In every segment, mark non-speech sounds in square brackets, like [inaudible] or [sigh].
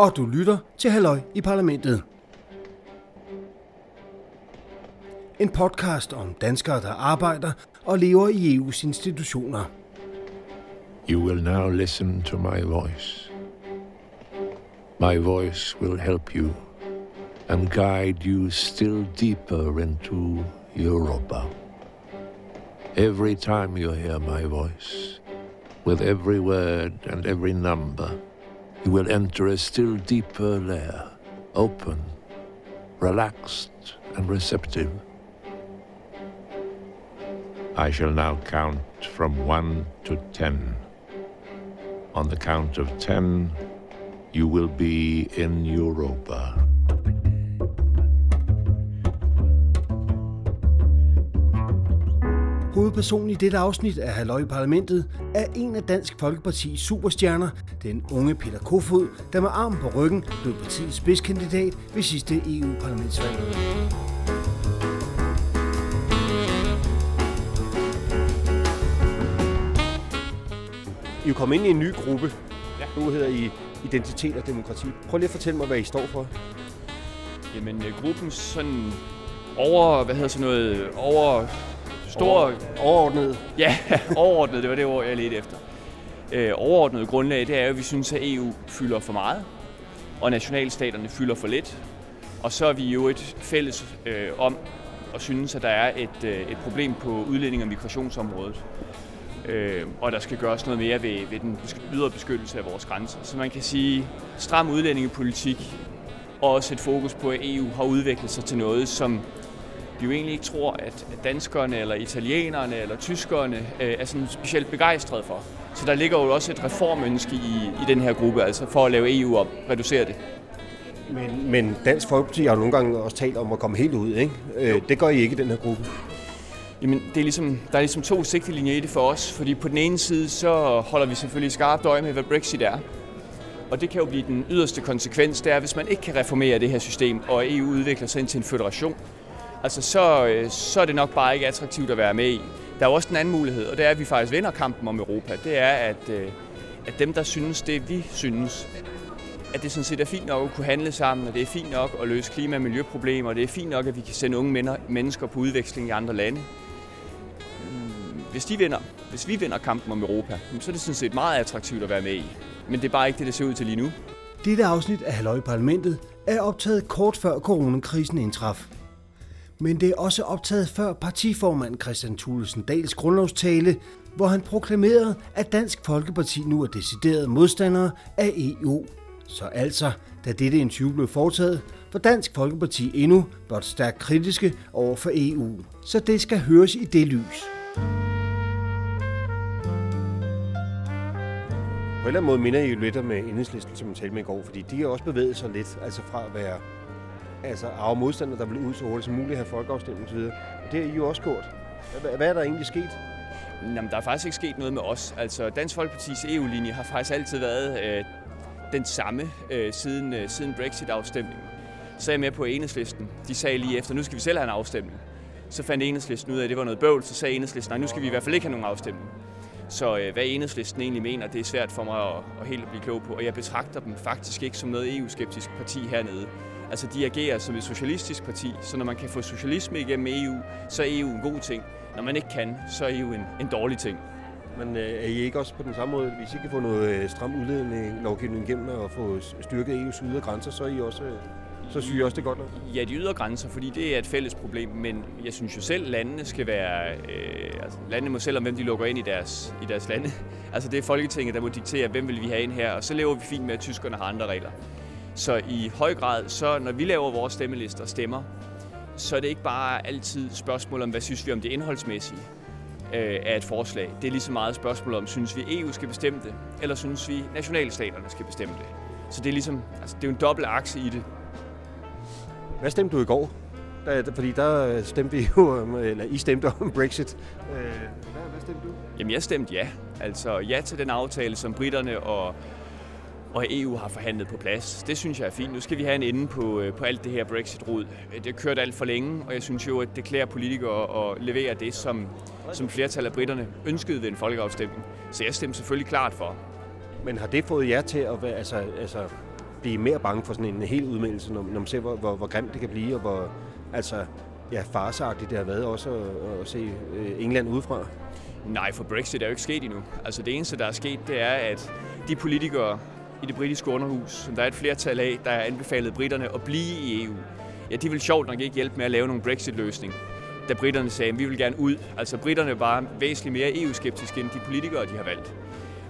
og du lytter til Halløj i Parlamentet. En podcast om danskere, der arbejder og lever i EU's institutioner. You will now listen to my voice. My voice will help you and guide you still deeper into Europa. Every time you hear my voice, with every word and every number, you will enter a still deeper layer, open, relaxed, and receptive. I shall now count from one to ten. On the count of ten, you will be in Europa. Hovedpersonen i dette afsnit af Halløj i Parlamentet er en af Dansk Folkeparti's superstjerner, den unge Peter Kofod, der med armen på ryggen blev partiets spidskandidat ved sidste EU-parlamentsvalg. I er kommet ind i en ny gruppe. Ja. Nu hedder I Identitet og Demokrati. Prøv lige at fortælle mig, hvad I står for. Jamen, øh, gruppen sådan over, hvad hedder sådan noget, over store... Overordnet. Ja, [laughs] overordnet, det var det ord, jeg ledte efter. Øh, overordnet grundlag, det er jo, at vi synes, at EU fylder for meget, og nationalstaterne fylder for lidt. Og så er vi jo et fælles øh, om at synes, at der er et, øh, et problem på udlænding- og migrationsområdet. Øh, og der skal gøres noget mere ved, ved den ydre beskyttelse af vores grænser. Så man kan sige, stram udlændingepolitik og også et fokus på, at EU har udviklet sig til noget, som vi jo egentlig ikke tror, at danskerne eller italienerne eller tyskerne øh, er sådan specielt begejstrede for. Så der ligger jo også et reformønske i, i den her gruppe, altså for at lave EU op, reducere det. Men, men Dansk Folkeparti har nogle gange også talt om at komme helt ud, ikke? Øh, det gør I ikke i den her gruppe. Jamen, det er ligesom, der er ligesom to sigtelinjer i det for os, fordi på den ene side, så holder vi selvfølgelig skarpt øje med, hvad Brexit er. Og det kan jo blive den yderste konsekvens, det er, hvis man ikke kan reformere det her system, og EU udvikler sig ind til en federation, altså så, øh, så er det nok bare ikke attraktivt at være med i. Der er jo også en anden mulighed, og det er, at vi faktisk vinder kampen om Europa. Det er, at, øh, at dem, der synes det, vi synes, at det sådan set er fint nok at kunne handle sammen, og det er fint nok at løse klima- og miljøproblemer, og det er fint nok, at vi kan sende unge mennesker på udveksling i andre lande. Mm, hvis de vinder, hvis vi vinder kampen om Europa, så er det sådan set meget attraktivt at være med i. Men det er bare ikke det, det ser ud til lige nu. Dette afsnit af Halløj i Parlamentet er optaget kort før coronakrisen indtraf men det er også optaget før partiformand Christian Thulesen Dals grundlovstale, hvor han proklamerede, at Dansk Folkeparti nu er decideret modstandere af EU. Så altså, da dette interview blev foretaget, var Dansk Folkeparti endnu blot stærkt kritiske over for EU. Så det skal høres i det lys. På en eller anden måde minder I jo lidt med øh, enhedslisten, som man talte med i går, fordi de har også bevæget sig lidt, altså fra at være altså arve modstander, der vil ud så hurtigt som muligt have folkeafstemning osv. Det har I jo også gjort. Hvad, hvad er der egentlig sket? Jamen, der er faktisk ikke sket noget med os. Altså, Dansk Folkeparti's EU-linje har faktisk altid været øh, den samme øh, siden, øh, siden Brexit-afstemningen. Så er jeg med på enhedslisten. De sagde lige efter, nu skal vi selv have en afstemning. Så fandt enhedslisten ud af, at det var noget bøvl. Så sagde enhedslisten, nej, nu skal vi i hvert fald ikke have nogen afstemning. Så øh, hvad enhedslisten egentlig mener, det er svært for mig at, at helt blive klog på. Og jeg betragter dem faktisk ikke som noget EU-skeptisk parti hernede. Altså de agerer som et socialistisk parti, så når man kan få socialisme igennem EU, så er EU en god ting. Når man ikke kan, så er EU en, en dårlig ting. Men øh, er I ikke også på den samme måde, hvis I kan få noget øh, stram udledning lovgivning igennem og få styrket EU's ydre grænser, så er I også... Øh, så synes jeg også, det er godt nok? Ja, de ydre grænser, fordi det er et fælles problem, men jeg synes jo selv, landene skal være... Øh, altså, landene må selv om, hvem de lukker ind i deres, i deres lande. [laughs] Altså det er Folketinget, der må diktere, hvem vil vi have ind her, og så lever vi fint med, at tyskerne har andre regler. Så i høj grad, så når vi laver vores stemmelister og stemmer, så er det ikke bare altid spørgsmål om, hvad synes vi om det indholdsmæssige øh, af et forslag. Det er lige så meget spørgsmål om, synes vi EU skal bestemme det, eller synes vi nationalstaterne skal bestemme det. Så det er ligesom, altså det er jo en dobbelt akse i det. Hvad stemte du i går? Da, fordi der stemte vi jo, eller I stemte om Brexit. Øh, hvad, hvad stemte du? Jamen jeg stemte ja. Altså ja til den aftale, som britterne og og EU har forhandlet på plads. Det synes jeg er fint. Nu skal vi have en ende på, øh, på alt det her Brexit-rod. Det har kørt alt for længe, og jeg synes jo, at det klæder politikere at levere det, som, som flertal af britterne ønskede ved en folkeafstemning. Så jeg stemmer selvfølgelig klart for. Men har det fået jer til at være, altså, altså blive mere bange for sådan en hel udmeldelse, når, når man ser, hvor, hvor, hvor grimt det kan blive, og hvor altså, ja, farsagtigt det har været også at, at se øh, England udefra? Nej, for Brexit er jo ikke sket endnu. Altså det eneste, der er sket, det er, at de politikere i det britiske underhus, som der er et flertal af, der har anbefalet britterne at blive i EU, ja, de vil sjovt nok ikke hjælpe med at lave nogle Brexit-løsning da britterne sagde, at vi vil gerne ud. Altså britterne var væsentligt mere EU-skeptiske end de politikere, de har valgt.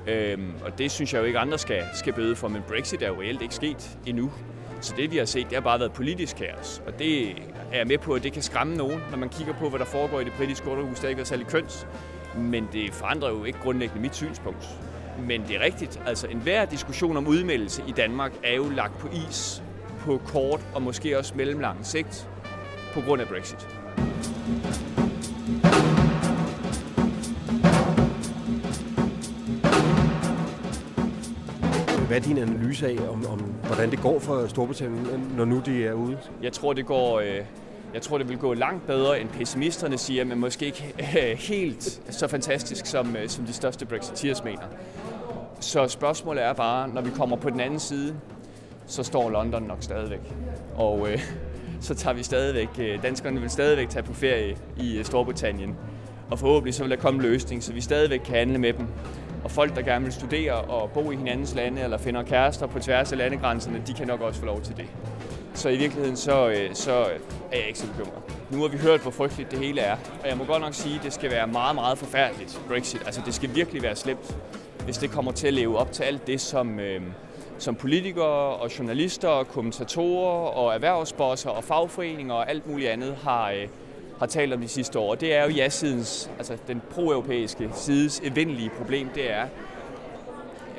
Øhm, og det synes jeg jo ikke andre skal, skal bøde for, men Brexit er jo reelt ikke sket endnu. Så det vi har set, det har bare været politisk kaos. Og det er jeg med på, at det kan skræmme nogen, når man kigger på, hvad der foregår i det britiske underhus. Det er ikke særlig køns. Men det forandrer jo ikke grundlæggende mit synspunkt. Men det er rigtigt. Altså enhver diskussion om udmeldelse i Danmark er jo lagt på is på kort og måske også mellemlang sigt på grund af Brexit. Hvad er din analyse af, om, om hvordan det går for Storbritannien, når nu de er ude? Jeg tror, det går... Øh, jeg tror, det vil gå langt bedre, end pessimisterne siger, men måske ikke øh, helt så fantastisk, som, øh, som de største Brexiteers mener. Så spørgsmålet er bare, når vi kommer på den anden side, så står London nok stadigvæk. Og øh, så tager vi stadigvæk, øh, danskerne vil stadigvæk tage på ferie i øh, Storbritannien. Og forhåbentlig så vil der komme en løsning, så vi stadigvæk kan handle med dem. Og folk, der gerne vil studere og bo i hinandens lande, eller finder kærester på tværs af landegrænserne, de kan nok også få lov til det. Så i virkeligheden så, øh, så er jeg ikke så bekymret. Nu har vi hørt, hvor frygteligt det hele er. Og jeg må godt nok sige, at det skal være meget, meget forfærdeligt, Brexit. Altså det skal virkelig være slemt, hvis det kommer til at leve op til alt det, som, øh, som politikere og journalister og kommentatorer og erhvervsbosser og fagforeninger og alt muligt andet har, øh, har talt om de sidste år. Det er jo ja-sidens, altså den pro-europæiske sides evindelige problem, det er,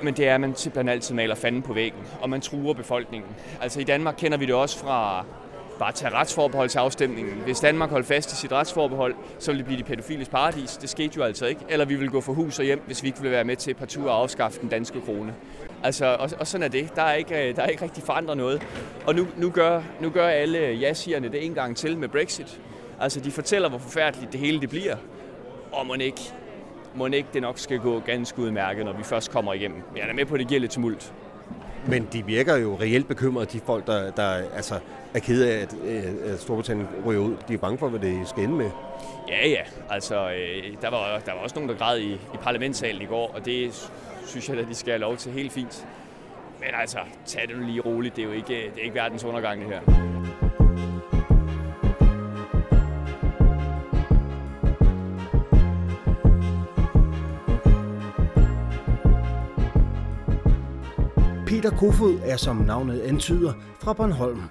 men det er, at man simpelthen altid maler fanden på væggen, og man truer befolkningen. Altså i Danmark kender vi det også fra bare tage retsforbeholdsafstemningen. Hvis Danmark holdt fast i sit retsforbehold, så ville det blive de pædofiles paradis. Det skete jo altså ikke. Eller vi vil gå for hus og hjem, hvis vi ikke ville være med til partout at afskaffe den danske krone. Altså, og, og sådan er det. Der er ikke, øh, der er ikke rigtig forandret noget. Og nu, nu, gør, nu gør alle ja-sigerne det en gang til med Brexit. Altså, de fortæller, hvor forfærdeligt det hele det bliver. Og må ikke, må ikke det nok skal gå ganske udmærket, når vi først kommer igennem. Jeg er med på, at det giver lidt tumult. Men de virker jo reelt bekymrede, de folk, der, der altså, er kede af, at, at Storbritannien ryger ud. De er bange for, hvad det skal ende med. Ja, ja. Altså, øh, der, var, der var også nogen, der græd i, i parlamentssalen i går, og det synes jeg, at de skal have lov til helt fint. Men altså, tag det nu lige roligt. Det er jo ikke, det er ikke verdens undergang, det her. Peter Kofod er, som navnet antyder, fra Bornholm.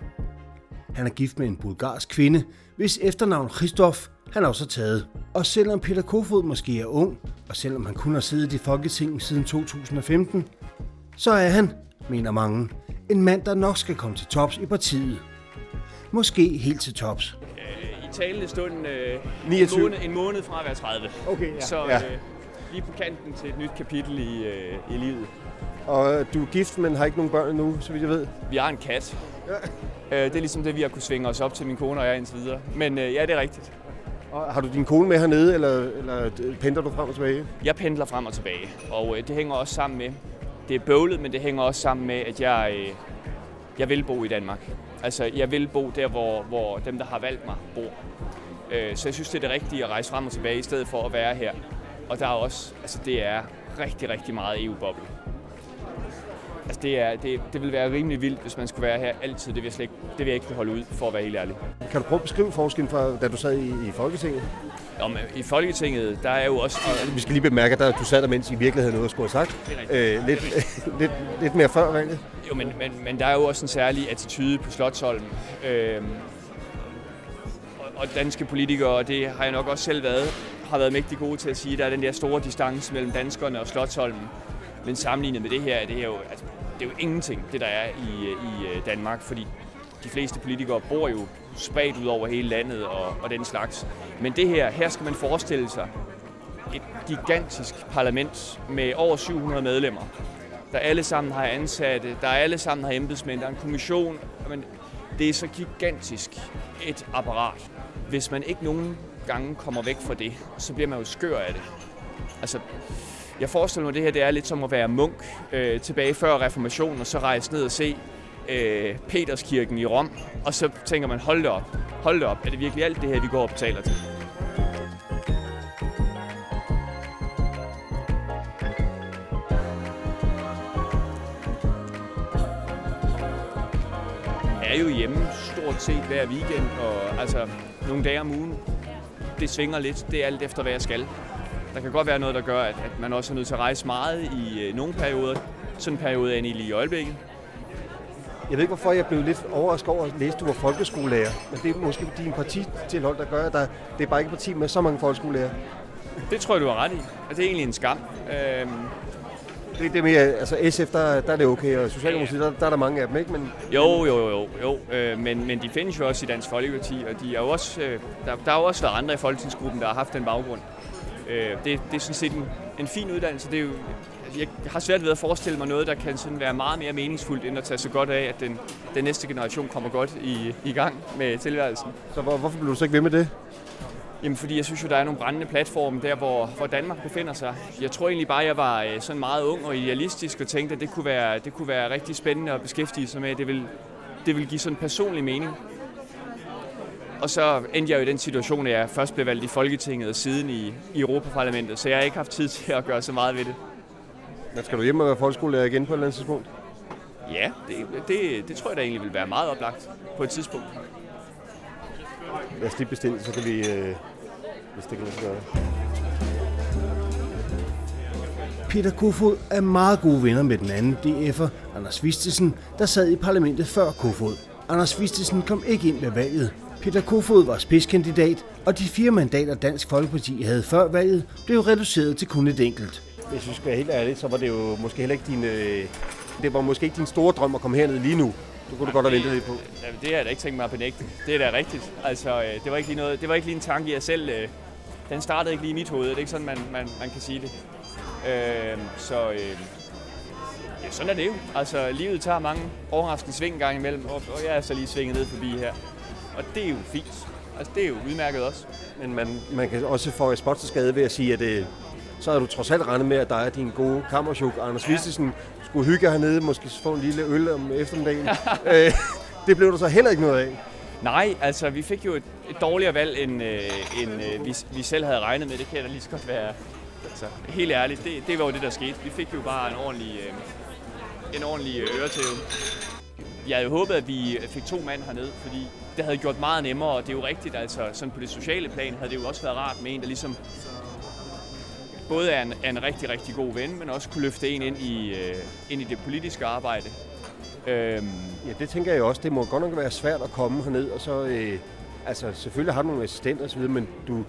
Han er gift med en bulgarsk kvinde, hvis efternavn Christoph han også har taget. Og selvom Peter Kofod måske er ung, og selvom han kun har siddet i Folketinget siden 2015, så er han, mener mange, en mand, der nok skal komme til tops i partiet. Måske helt til tops. Øh, I talende stund øh, 29. En, måned, en måned fra at være 30. Okay, ja. Så ja. Øh, lige på kanten til et nyt kapitel i, øh, i livet. Og du er gift, men har ikke nogen børn endnu, så vidt jeg ved? Vi har en kat. Ja. Øh, det er ligesom det, vi har kunne svinge os op til min kone og jeg indtil videre. Men øh, ja, det er rigtigt. Og har du din kone med hernede, eller, eller pendler du frem og tilbage? Jeg pendler frem og tilbage, og øh, det hænger også sammen med, det er bøvlet, men det hænger også sammen med, at jeg, øh, jeg vil bo i Danmark. Altså, jeg vil bo der, hvor, hvor dem, der har valgt mig, bor. Øh, så jeg synes, det er det rigtige at rejse frem og tilbage, i stedet for at være her. Og der er også, altså det er rigtig, rigtig meget EU-boble. Altså det, er, det, det vil være rimelig vildt, hvis man skulle være her altid. Det vil jeg, slet ikke, det vil jeg ikke kunne holde ud, for at være helt ærlig. Kan du prøve at beskrive forskellen fra, da du sad i, i Folketinget? Men I Folketinget, der er jo også... Og vi skal lige bemærke, at du sad der, mens I virkelig havde noget skulle have sagt. Øh, lidt, [laughs] lidt, lidt mere før valget. Jo, men, men, men der er jo også en særlig attitude på Slottsholm. Øh, og danske politikere, og det har jeg nok også selv været, har været mægtig gode til at sige, at der er den der store distance mellem danskerne og Slottsholmen. Men sammenlignet med det her, det er jo, altså, det er jo ingenting, det der er i, i øh, Danmark, fordi de fleste politikere bor jo spredt ud over hele landet og, og den slags. Men det her, her skal man forestille sig et gigantisk parlament med over 700 medlemmer, der alle sammen har ansatte, der alle sammen har embedsmænd, der er en kommission. Men det er så gigantisk et apparat. Hvis man ikke nogen gange kommer væk fra det, så bliver man jo skør af det. Altså, jeg forestiller mig, at det her det er lidt som at være munk øh, tilbage før reformationen, og så rejse ned og se øh, Peterskirken i Rom, og så tænker man, hold det op, hold det op, er det virkelig alt det her, vi går og betaler til? Jeg er jo hjemme stort set hver weekend, og altså nogle dage om ugen. Det svinger lidt, det er alt efter, hvad jeg skal. Der kan godt være noget, der gør, at, at man også er nødt til at rejse meget i øh, nogle perioder. Sådan en periode er egentlig lige i øjeblikket. Jeg ved ikke, hvorfor jeg blev lidt overrasket over at læse, at du var folkeskolelærer. Men det er måske en partitilhold, der gør, at der, det er bare ikke et parti med så mange folkeskolelærer. Det tror jeg, du har ret i. Og det er egentlig en skam. Øhm, Det, det er mere, altså SF, der, der er det okay, og Socialdemokratiet, der, der er der mange af dem, ikke? Men, Jo, jo, jo, jo. Øh, men, men de findes jo også i Dansk Folkeparti, og de er jo også, øh, der, der har jo også været andre i folketingsgruppen, der har haft den baggrund. Øh, det, det er sådan set en, en fin uddannelse. Det er jo, jeg har svært ved at forestille mig noget, der kan sådan være meget mere meningsfuldt, end at tage så godt af, at den, den næste generation kommer godt i, i gang med tilværelsen. så hvor, hvorfor blev du så ikke ved med det? Jamen, fordi jeg synes jo, der er nogle brændende platforme der, hvor, hvor Danmark befinder sig. Jeg tror egentlig bare, at jeg var øh, sådan meget ung og idealistisk og tænkte, at det kunne være, det kunne være rigtig spændende at beskæftige sig med. Det vil, det vil give sådan en personlig mening. Og så endte jeg jo i den situation, at jeg først blev valgt i Folketinget og siden i, i Europaparlamentet, så jeg har ikke haft tid [laughs] til at gøre så meget ved det. Men skal du hjem og være folkeskolelærer igen på et eller andet tidspunkt? Ja, det, det, det tror jeg da egentlig vil være meget oplagt på et tidspunkt. Lad os lige bestille, så kan vi, øh, hvis det kan lade sig gøre. Peter Kofod er meget gode venner med den anden DF'er, Anders Vistesen, der sad i parlamentet før Kofod. Anders Vistesen kom ikke ind ved valget. Peter Kofod var spidskandidat, og de fire mandater Dansk Folkeparti havde før valget, blev reduceret til kun et enkelt. Hvis vi skal være helt ærlige, så var det jo måske heller ikke din, øh, det var måske ikke din store drøm at komme herned lige nu. Du kunne du godt have ventet lidt på. Ja, det har jeg da ikke tænkt mig at benægte. Det er da rigtigt. Altså, øh, det var ikke lige, noget, det var ikke lige en tanke, jeg selv... øh, Den startede ikke lige i mit hoved. Det er ikke sådan, man, man, man kan sige det. Øh, så øh, ja, sådan er det jo. Altså, livet tager mange overraskende sving gang imellem, og, og jeg er så lige svinget ned forbi her. Og det er jo fint. Altså, det er jo udmærket også. Men man, man kan også få et spot til skade ved at sige, at øh, så har du trods alt regnet med, at der er din gode kammerchuk, Anders. Vistesen, skulle hygge hernede, måske få en lille øl om eftermiddagen. [laughs] øh, det blev der så heller ikke noget af. Nej, altså vi fik jo et, et dårligere valg, end, øh, end øh, vi, vi selv havde regnet med. Det kan da lige så godt være altså, helt ærligt. Det, det var jo det, der skete. Vi fik jo bare en ordentlig, øh, en ordentlig øh, øretæve. Jeg havde jo håbet, at vi fik to mand hernede, fordi det havde gjort meget nemmere, og det er jo rigtigt, altså sådan på det sociale plan havde det jo også været rart med en, der ligesom både er en, er en rigtig, rigtig god ven, men også kunne løfte en ind i, øh, ind i det politiske arbejde. Øhm, Ja, det tænker jeg også. Det må godt nok være svært at komme herned, og så... Øh, altså, selvfølgelig har du nogle assistenter osv., men du,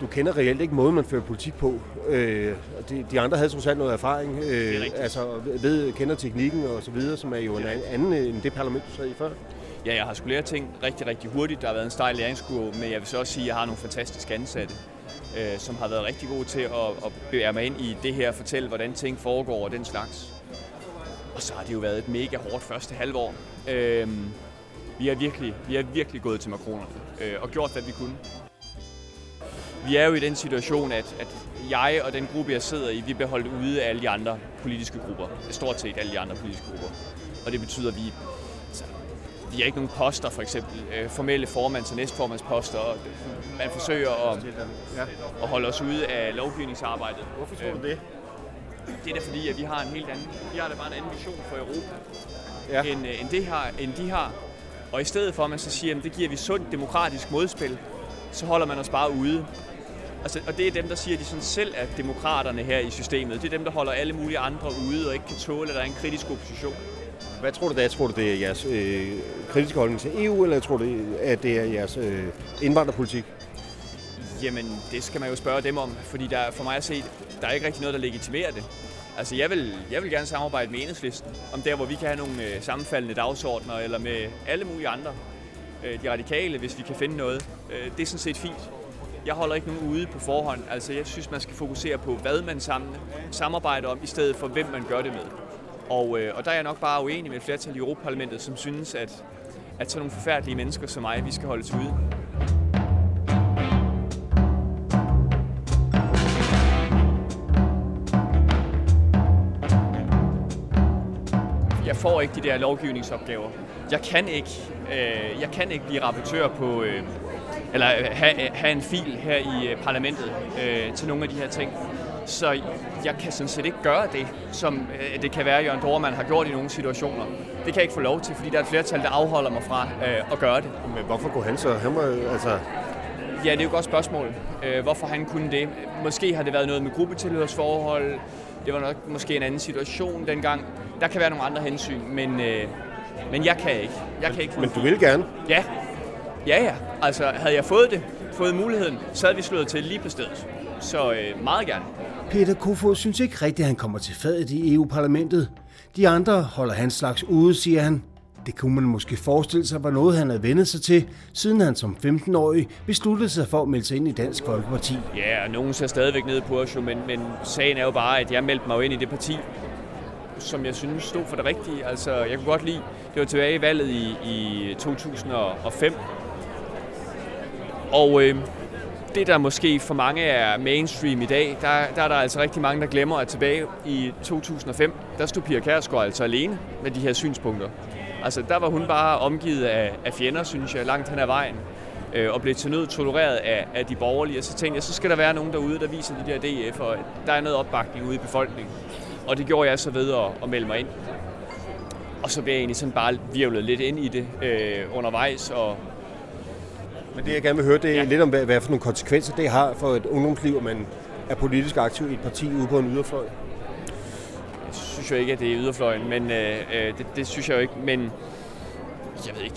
du kender reelt ikke måden, man fører politik på. Øh, de, de andre havde trods alt noget erfaring. Øh, altså, ved, kender teknikken og så videre, som er jo en anden end det parlament, du sad i før. Ja, jeg har skulle lære ting rigtig, rigtig hurtigt. Der har været en stejl læringskurve, men jeg vil så også sige, at jeg har nogle fantastiske ansatte, øh, som har været rigtig gode til at, at bevæge mig ind i det her, fortælle, hvordan ting foregår og den slags. Og så har det jo været et mega hårdt første halvår. Øh, vi, har virkelig, vi har virkelig gået til makronerne øh, og gjort, hvad vi kunne. Vi er jo i den situation, at, at jeg og den gruppe, jeg sidder i, vi bliver holdt ude af alle de andre politiske grupper. Stort set alle de andre politiske grupper. Og det betyder, at vi vi har ikke nogen poster, for eksempel øh, formelle formands- og næstformandsposter. Og man forsøger at, Ja. at holde os ude af lovgivningsarbejdet. Hvorfor tror du det? Det er da fordi, at vi har en helt anden, vi har da bare en anden vision for Europa, Ja. end, øh, end, det her, end de har. Og i stedet for, at man så siger, at det giver vi sundt demokratisk modspil, så holder man os bare ude. Altså, og det er dem, der siger, at de sådan selv er demokraterne her i systemet. Det er dem, der holder alle mulige andre ude og ikke kan tåle, at der er en kritisk opposition. Hvad tror du det er? Tror du, det er jeres øh, kritiske holdning til EU, eller tror du, at det er jeres øh, indvandrerpolitik? Jamen, det skal man jo spørge dem om, fordi der, for mig at se, der er ikke rigtig noget, der legitimerer det. Altså, jeg vil, jeg vil gerne samarbejde med enhedslisten om der, hvor vi kan have nogle øh, sammenfaldende dagsordner, eller med alle mulige andre. Øh, de radikale, hvis vi kan finde noget. Øh, det er sådan set fint. Jeg holder ikke nogen ude på forhånd. Altså, jeg synes, man skal fokusere på, hvad man sammen, samarbejder om, i stedet for, hvem man gør det med. Og, øh, og der er jeg nok bare uenig med et flertal i Europaparlamentet, som synes, at, at sådan nogle forfærdelige mennesker som mig, vi skal holdes ude. jeg får ikke de der lovgivningsopgaver. Jeg kan ikke, øh, jeg kan ikke blive rapportør på, øh, eller have, have en fil her i øh, parlamentet øh, til nogle af de her ting. Så jeg kan sådan set ikke gøre det, som øh, det kan være, Jørgen Dorman har gjort i nogle situationer. Det kan jeg ikke få lov til, fordi der er et flertal, der afholder mig fra øh, at gøre det. Men hvorfor kunne han så? Han var, altså, Ja, det er jo et godt spørgsmål, øh, hvorfor han kunne det. Måske har det været noget med gruppetilhørsforhold, det var nok måske en anden situation dengang. Der kan være nogle andre hensyn, men, øh, men jeg kan ikke. Jeg kan ikke få men du vil gerne? Ja. Ja, ja. Altså, havde jeg fået det, fået muligheden, så havde vi slået til lige på stedet. Så øh, meget gerne. Peter Kofod synes ikke rigtigt, at han kommer til fadet i EU-parlamentet. De andre holder hans slags ude, siger han. Det kunne man måske forestille sig var noget, han havde vendet sig til, siden han som 15-årig besluttede sig for at melde sig ind i Dansk Folkeparti. Ja, og nogen ser stadigvæk ned på os jo, men, men sagen er jo bare, at jeg meldte mig jo ind i det parti, som jeg synes stod for det rigtige. Altså, jeg kunne godt lide, det var tilbage i valget i, i 2005. Og øh, det, der måske for mange er mainstream i dag, der, der er der altså rigtig mange, der glemmer, at tilbage i 2005, der stod Pia Kærsgaard altså alene med de her synspunkter. Altså, der var hun bare omgivet af, af fjender, synes jeg, langt hen ad vejen, øh, og blev til nød tolereret af, af de borgerlige. Og så tænkte jeg, så skal der være nogen derude, der viser de der DF, og der er noget opbakning ude i befolkningen. Og det gjorde jeg så ved at, at melde mig ind. Og så blev jeg egentlig sådan bare virvlet lidt ind i det øh, undervejs, og, men det jeg gerne vil høre, det er Ja. lidt om, hvad, hvad for nogle konsekvenser det har for et ungdomsliv, at man er politisk aktiv i et parti ude på en yderfløj. Jeg synes jo ikke, at det er yderfløjen, men øh, øh, det, det synes jeg jo ikke. Men jeg ved ikke,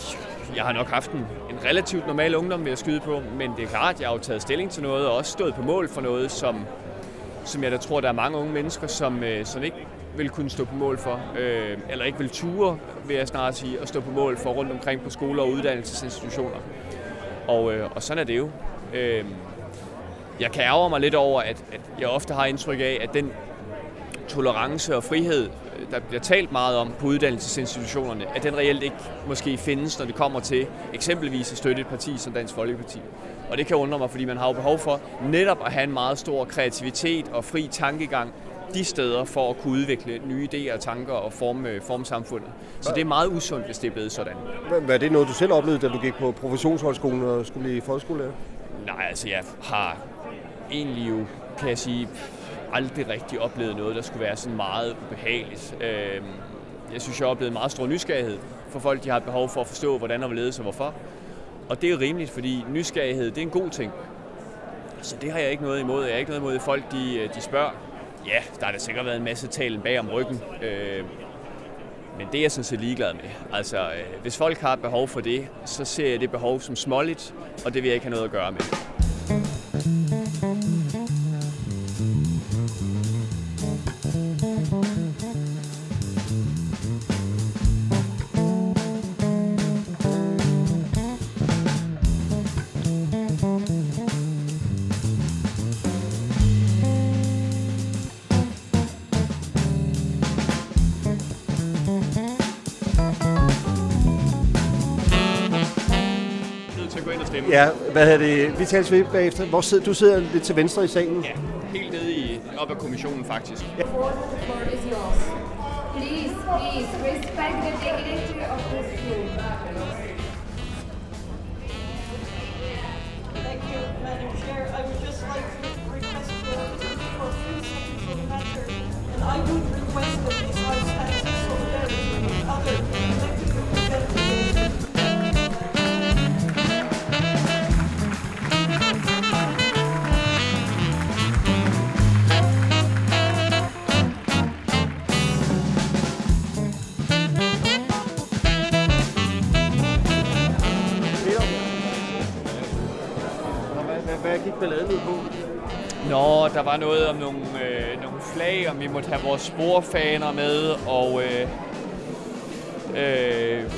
jeg har nok haft en, en relativt normal ungdom ved at skyde på, men det er klart, jeg har jo taget stilling til noget og også stået på mål for noget, som, som jeg da tror, der er mange unge mennesker, som, øh, som ikke vil kunne stå på mål for, øh, eller ikke vil ture, vil jeg snart sige, at stå på mål for rundt omkring på skoler og uddannelsesinstitutioner. Og, øh, og sådan er det jo. Øh, jeg kan ærge mig lidt over, at, at jeg ofte har indtryk af, at den tolerance og frihed, øh, der bliver talt meget om på uddannelsesinstitutionerne, at den reelt ikke måske findes, når det kommer til eksempelvis at støtte et parti som Dansk Folkeparti. Og det kan undre mig, fordi man har jo behov for netop at have en meget stor kreativitet og fri tankegang de steder for at kunne udvikle nye idéer og tanker og forme, øh, forme samfundet. Så det er meget usundt, hvis det er blevet sådan. Er det noget, du selv oplevede, da du gik på professionshøjskolen og skulle blive folkeskolelærer? Nej, altså jeg har egentlig jo, kan jeg sige, aldrig rigtig oplevet noget, der skulle være sådan meget ubehageligt. Øhm, Jeg synes, jeg har oplevet meget stor nysgerrighed for folk, de har behov for at forstå, hvordan og hvorledes og hvorfor. Og det er rimeligt, fordi nysgerrighed, det er en god ting. Så det har jeg ikke noget imod. Jeg har ikke noget imod, at folk de, øh, de spørger. Ja, der har da sikkert været en masse talen bag om ryggen. Øh, men det er jeg sådan set ligeglad med. Altså, øh, hvis folk har et behov for det, så ser jeg det behov som småligt, og det vil jeg ikke have noget at gøre med. Stemme. Ja, hvad hedder det? Vi tales ved bagefter. Hvor sidder, du sidder lidt til venstre i salen. Ja, helt nede i, op ad kommissionen faktisk. Yours. Please, please, respect the dignity of this room. Thank you, Madam Chair. I would just like to request for, a few seconds of matter, and I would request that Hvad, gik balladen ud på? Nå, der var noget om nogle, øh, nogle flag, om vi måtte have vores sporfaner med, og øh, øh,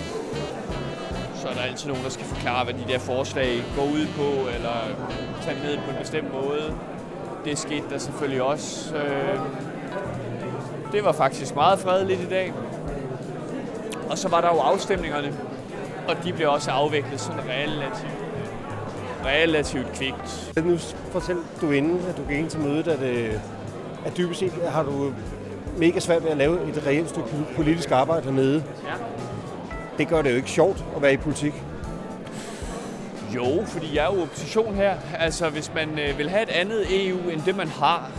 så er der altid nogen, der skal forklare, hvad de der forslag går ud på, eller tage med ned på en bestemt måde. Det skete der selvfølgelig også. Øh, det var faktisk meget fredeligt i dag. Og så var der jo afstemningerne, og de blev også afviklet sådan relativt, relativt kvikt. Nu fortæl du inden, at du gik ind til mødet, at, øh, at dybest set har du mega svært ved at lave et reelt stykke politisk arbejde hernede. Ja. Det gør det jo ikke sjovt at være i politik. Jo, fordi jeg er jo opposition her. Altså, hvis man øh, vil have et andet EU end det, man har,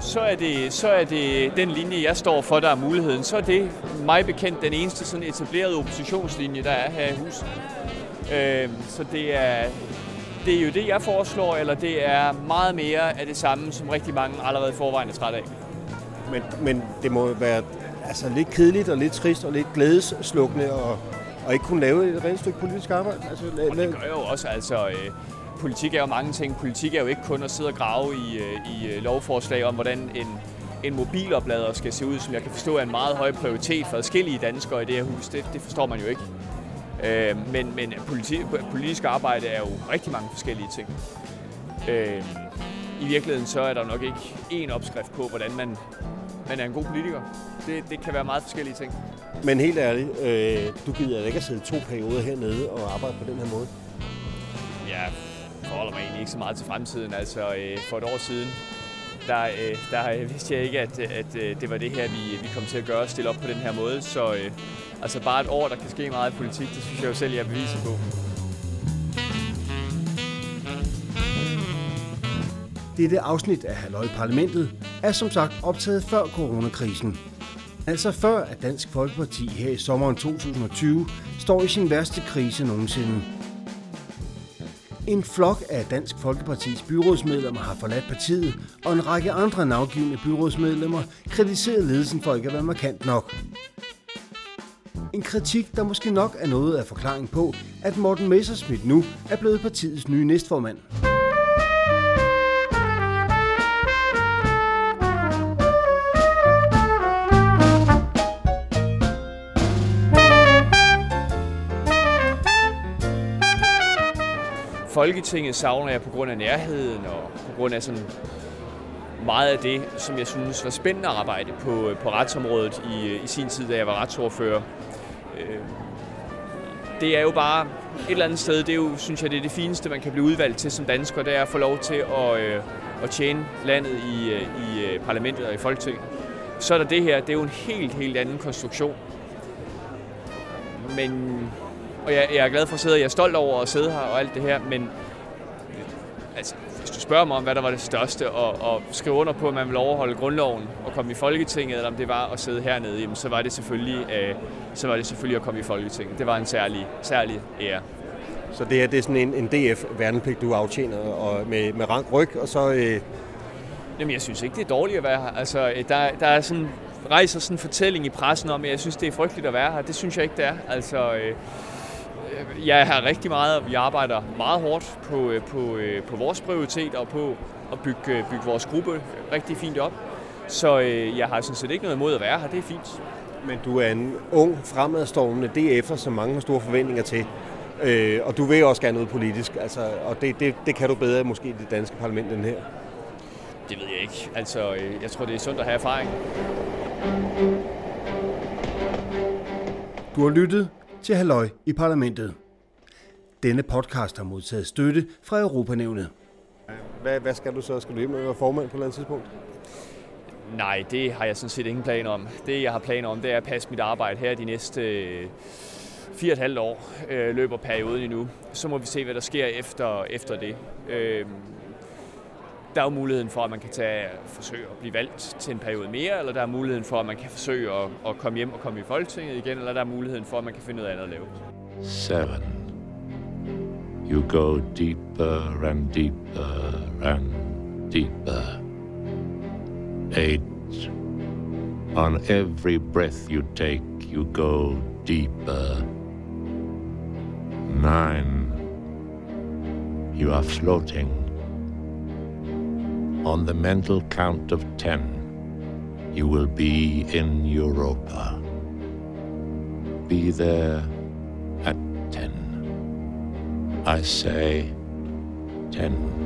så er, det, så er det den linje, jeg står for, der er muligheden. Så er det mig bekendt den eneste sådan etablerede oppositionslinje, der er her i huset. Øh, så det er, det er jo det, jeg foreslår, eller det er meget mere af det samme, som rigtig mange allerede forvejen er træt af. Men, men det må være altså, lidt kedeligt og lidt trist og lidt glædesslukende og, og ikke kunne lave et rent stykke politisk arbejde. Altså, la- Og det gør jo også, altså... Øh, politik er jo mange ting. Politik er jo ikke kun at sidde og grave i, øh, i øh, lovforslag om, hvordan en, en mobiloplader skal se ud, som jeg kan forstå er en meget høj prioritet for adskillige danskere i det her hus. Det, det forstår man jo ikke. Øh, men men politi, politisk arbejde er jo rigtig mange forskellige ting. Øh, I virkeligheden så er der nok ikke én opskrift på, hvordan man, man er en god politiker. Det, det kan være meget forskellige ting. Men helt ærligt, øh, du gider ikke at sidde to perioder hernede og arbejde på den her måde. Jeg forholder mig egentlig ikke så meget til fremtiden. Altså øh, for et år siden, der, øh, der øh, vidste jeg ikke, at, at øh, det var det her, vi, vi kom til at gøre, stille op på den her måde. Så øh, altså bare et år, der kan ske meget i politik, det synes jeg jo selv, jeg er beviset på. Dette afsnit af Halløj Parlamentet er som sagt optaget før coronakrisen. Altså før at Dansk Folkeparti her i sommeren 2020 står i sin værste krise nogensinde. En flok af Dansk Folkepartis byrådsmedlemmer har forladt partiet, og en række andre navgivende byrådsmedlemmer kritiserer ledelsen for ikke at være markant nok. En kritik, der måske nok er noget af forklaring på, at Morten Messerschmidt nu er blevet partiets nye næstformand. Folketinget savner jeg på grund af nærheden og på grund af sådan meget af det, som jeg synes var spændende at arbejde på, øh, på retsområdet i, øh, i sin tid, da jeg var retsordfører. Øh, det er jo bare et eller andet sted, det er jo, synes jeg, det er det fineste, man kan blive udvalgt til som dansker, det er at få lov til at, at tjene landet i, i parlamentet og i Folketinget. Så er der det her, det er jo en helt, helt anden konstruktion. Men, og jeg, jeg er glad for at sidde, og jeg er stolt over at sidde her og alt det her, men altså, hvis du spørger mig om, hvad der var det største, og, og skrive under på, at man vil overholde grundloven og komme i Folketinget, eller om det var at sidde hernede, jamen, så var det selvfølgelig, øh, så var det selvfølgelig at komme i Folketinget. Det var en særlig, særlig ære. Så det her det er sådan en, en DF-værnepligt, du aftjener og med, med rank ryg, og så... Øh, Jamen, jeg synes ikke, det er dårligt at være her. Altså, øh, der, der er sådan, rejser sådan en fortælling i pressen om, at jeg synes, det er frygteligt at være her. Det synes jeg ikke, det er. Altså, øh, jeg er her rigtig meget, og vi arbejder meget hårdt på, øh, på, øh, på vores prioritet og på at bygge, øh, bygge vores gruppe rigtig fint op. Så jeg har sådan set ikke noget imod at være her. Det er fint. men du er en ung, fremadstående DF'er, som mange har store forventninger til. Øh, og du vil også gerne noget politisk, altså, og det, det, det kan du bedre måske i det danske parlament end her. Det ved jeg ikke. Altså, jeg tror, det er sundt at have erfaring. Du har lyttet til Halløj i Parlamentet. Denne podcast har modtaget støtte fra Europanævnet. Hvad, hvad skal du så? Skal du hjem og være formand på et eller andet tidspunkt? Nej, det har jeg sådan set ingen planer om. Det, jeg har planer om, det er at passe mit arbejde her de næste øh, fire og et halvt år, øh, løber perioden endnu. Så må vi se, hvad der sker efter, efter det. Øh, der er jo muligheden for, at man kan tage, forsøge at blive valgt til en periode mere, eller der er muligheden for, at man kan forsøge at, at komme hjem og komme i Folketinget igen, eller der er muligheden for, at man kan finde noget andet at lave. Seven. You go deeper and deeper and deeper. Eight. On every breath you take, you go deeper. Nine. You are floating. On the mental count of ten, you will be in Europa. Be there at ten. I say ten.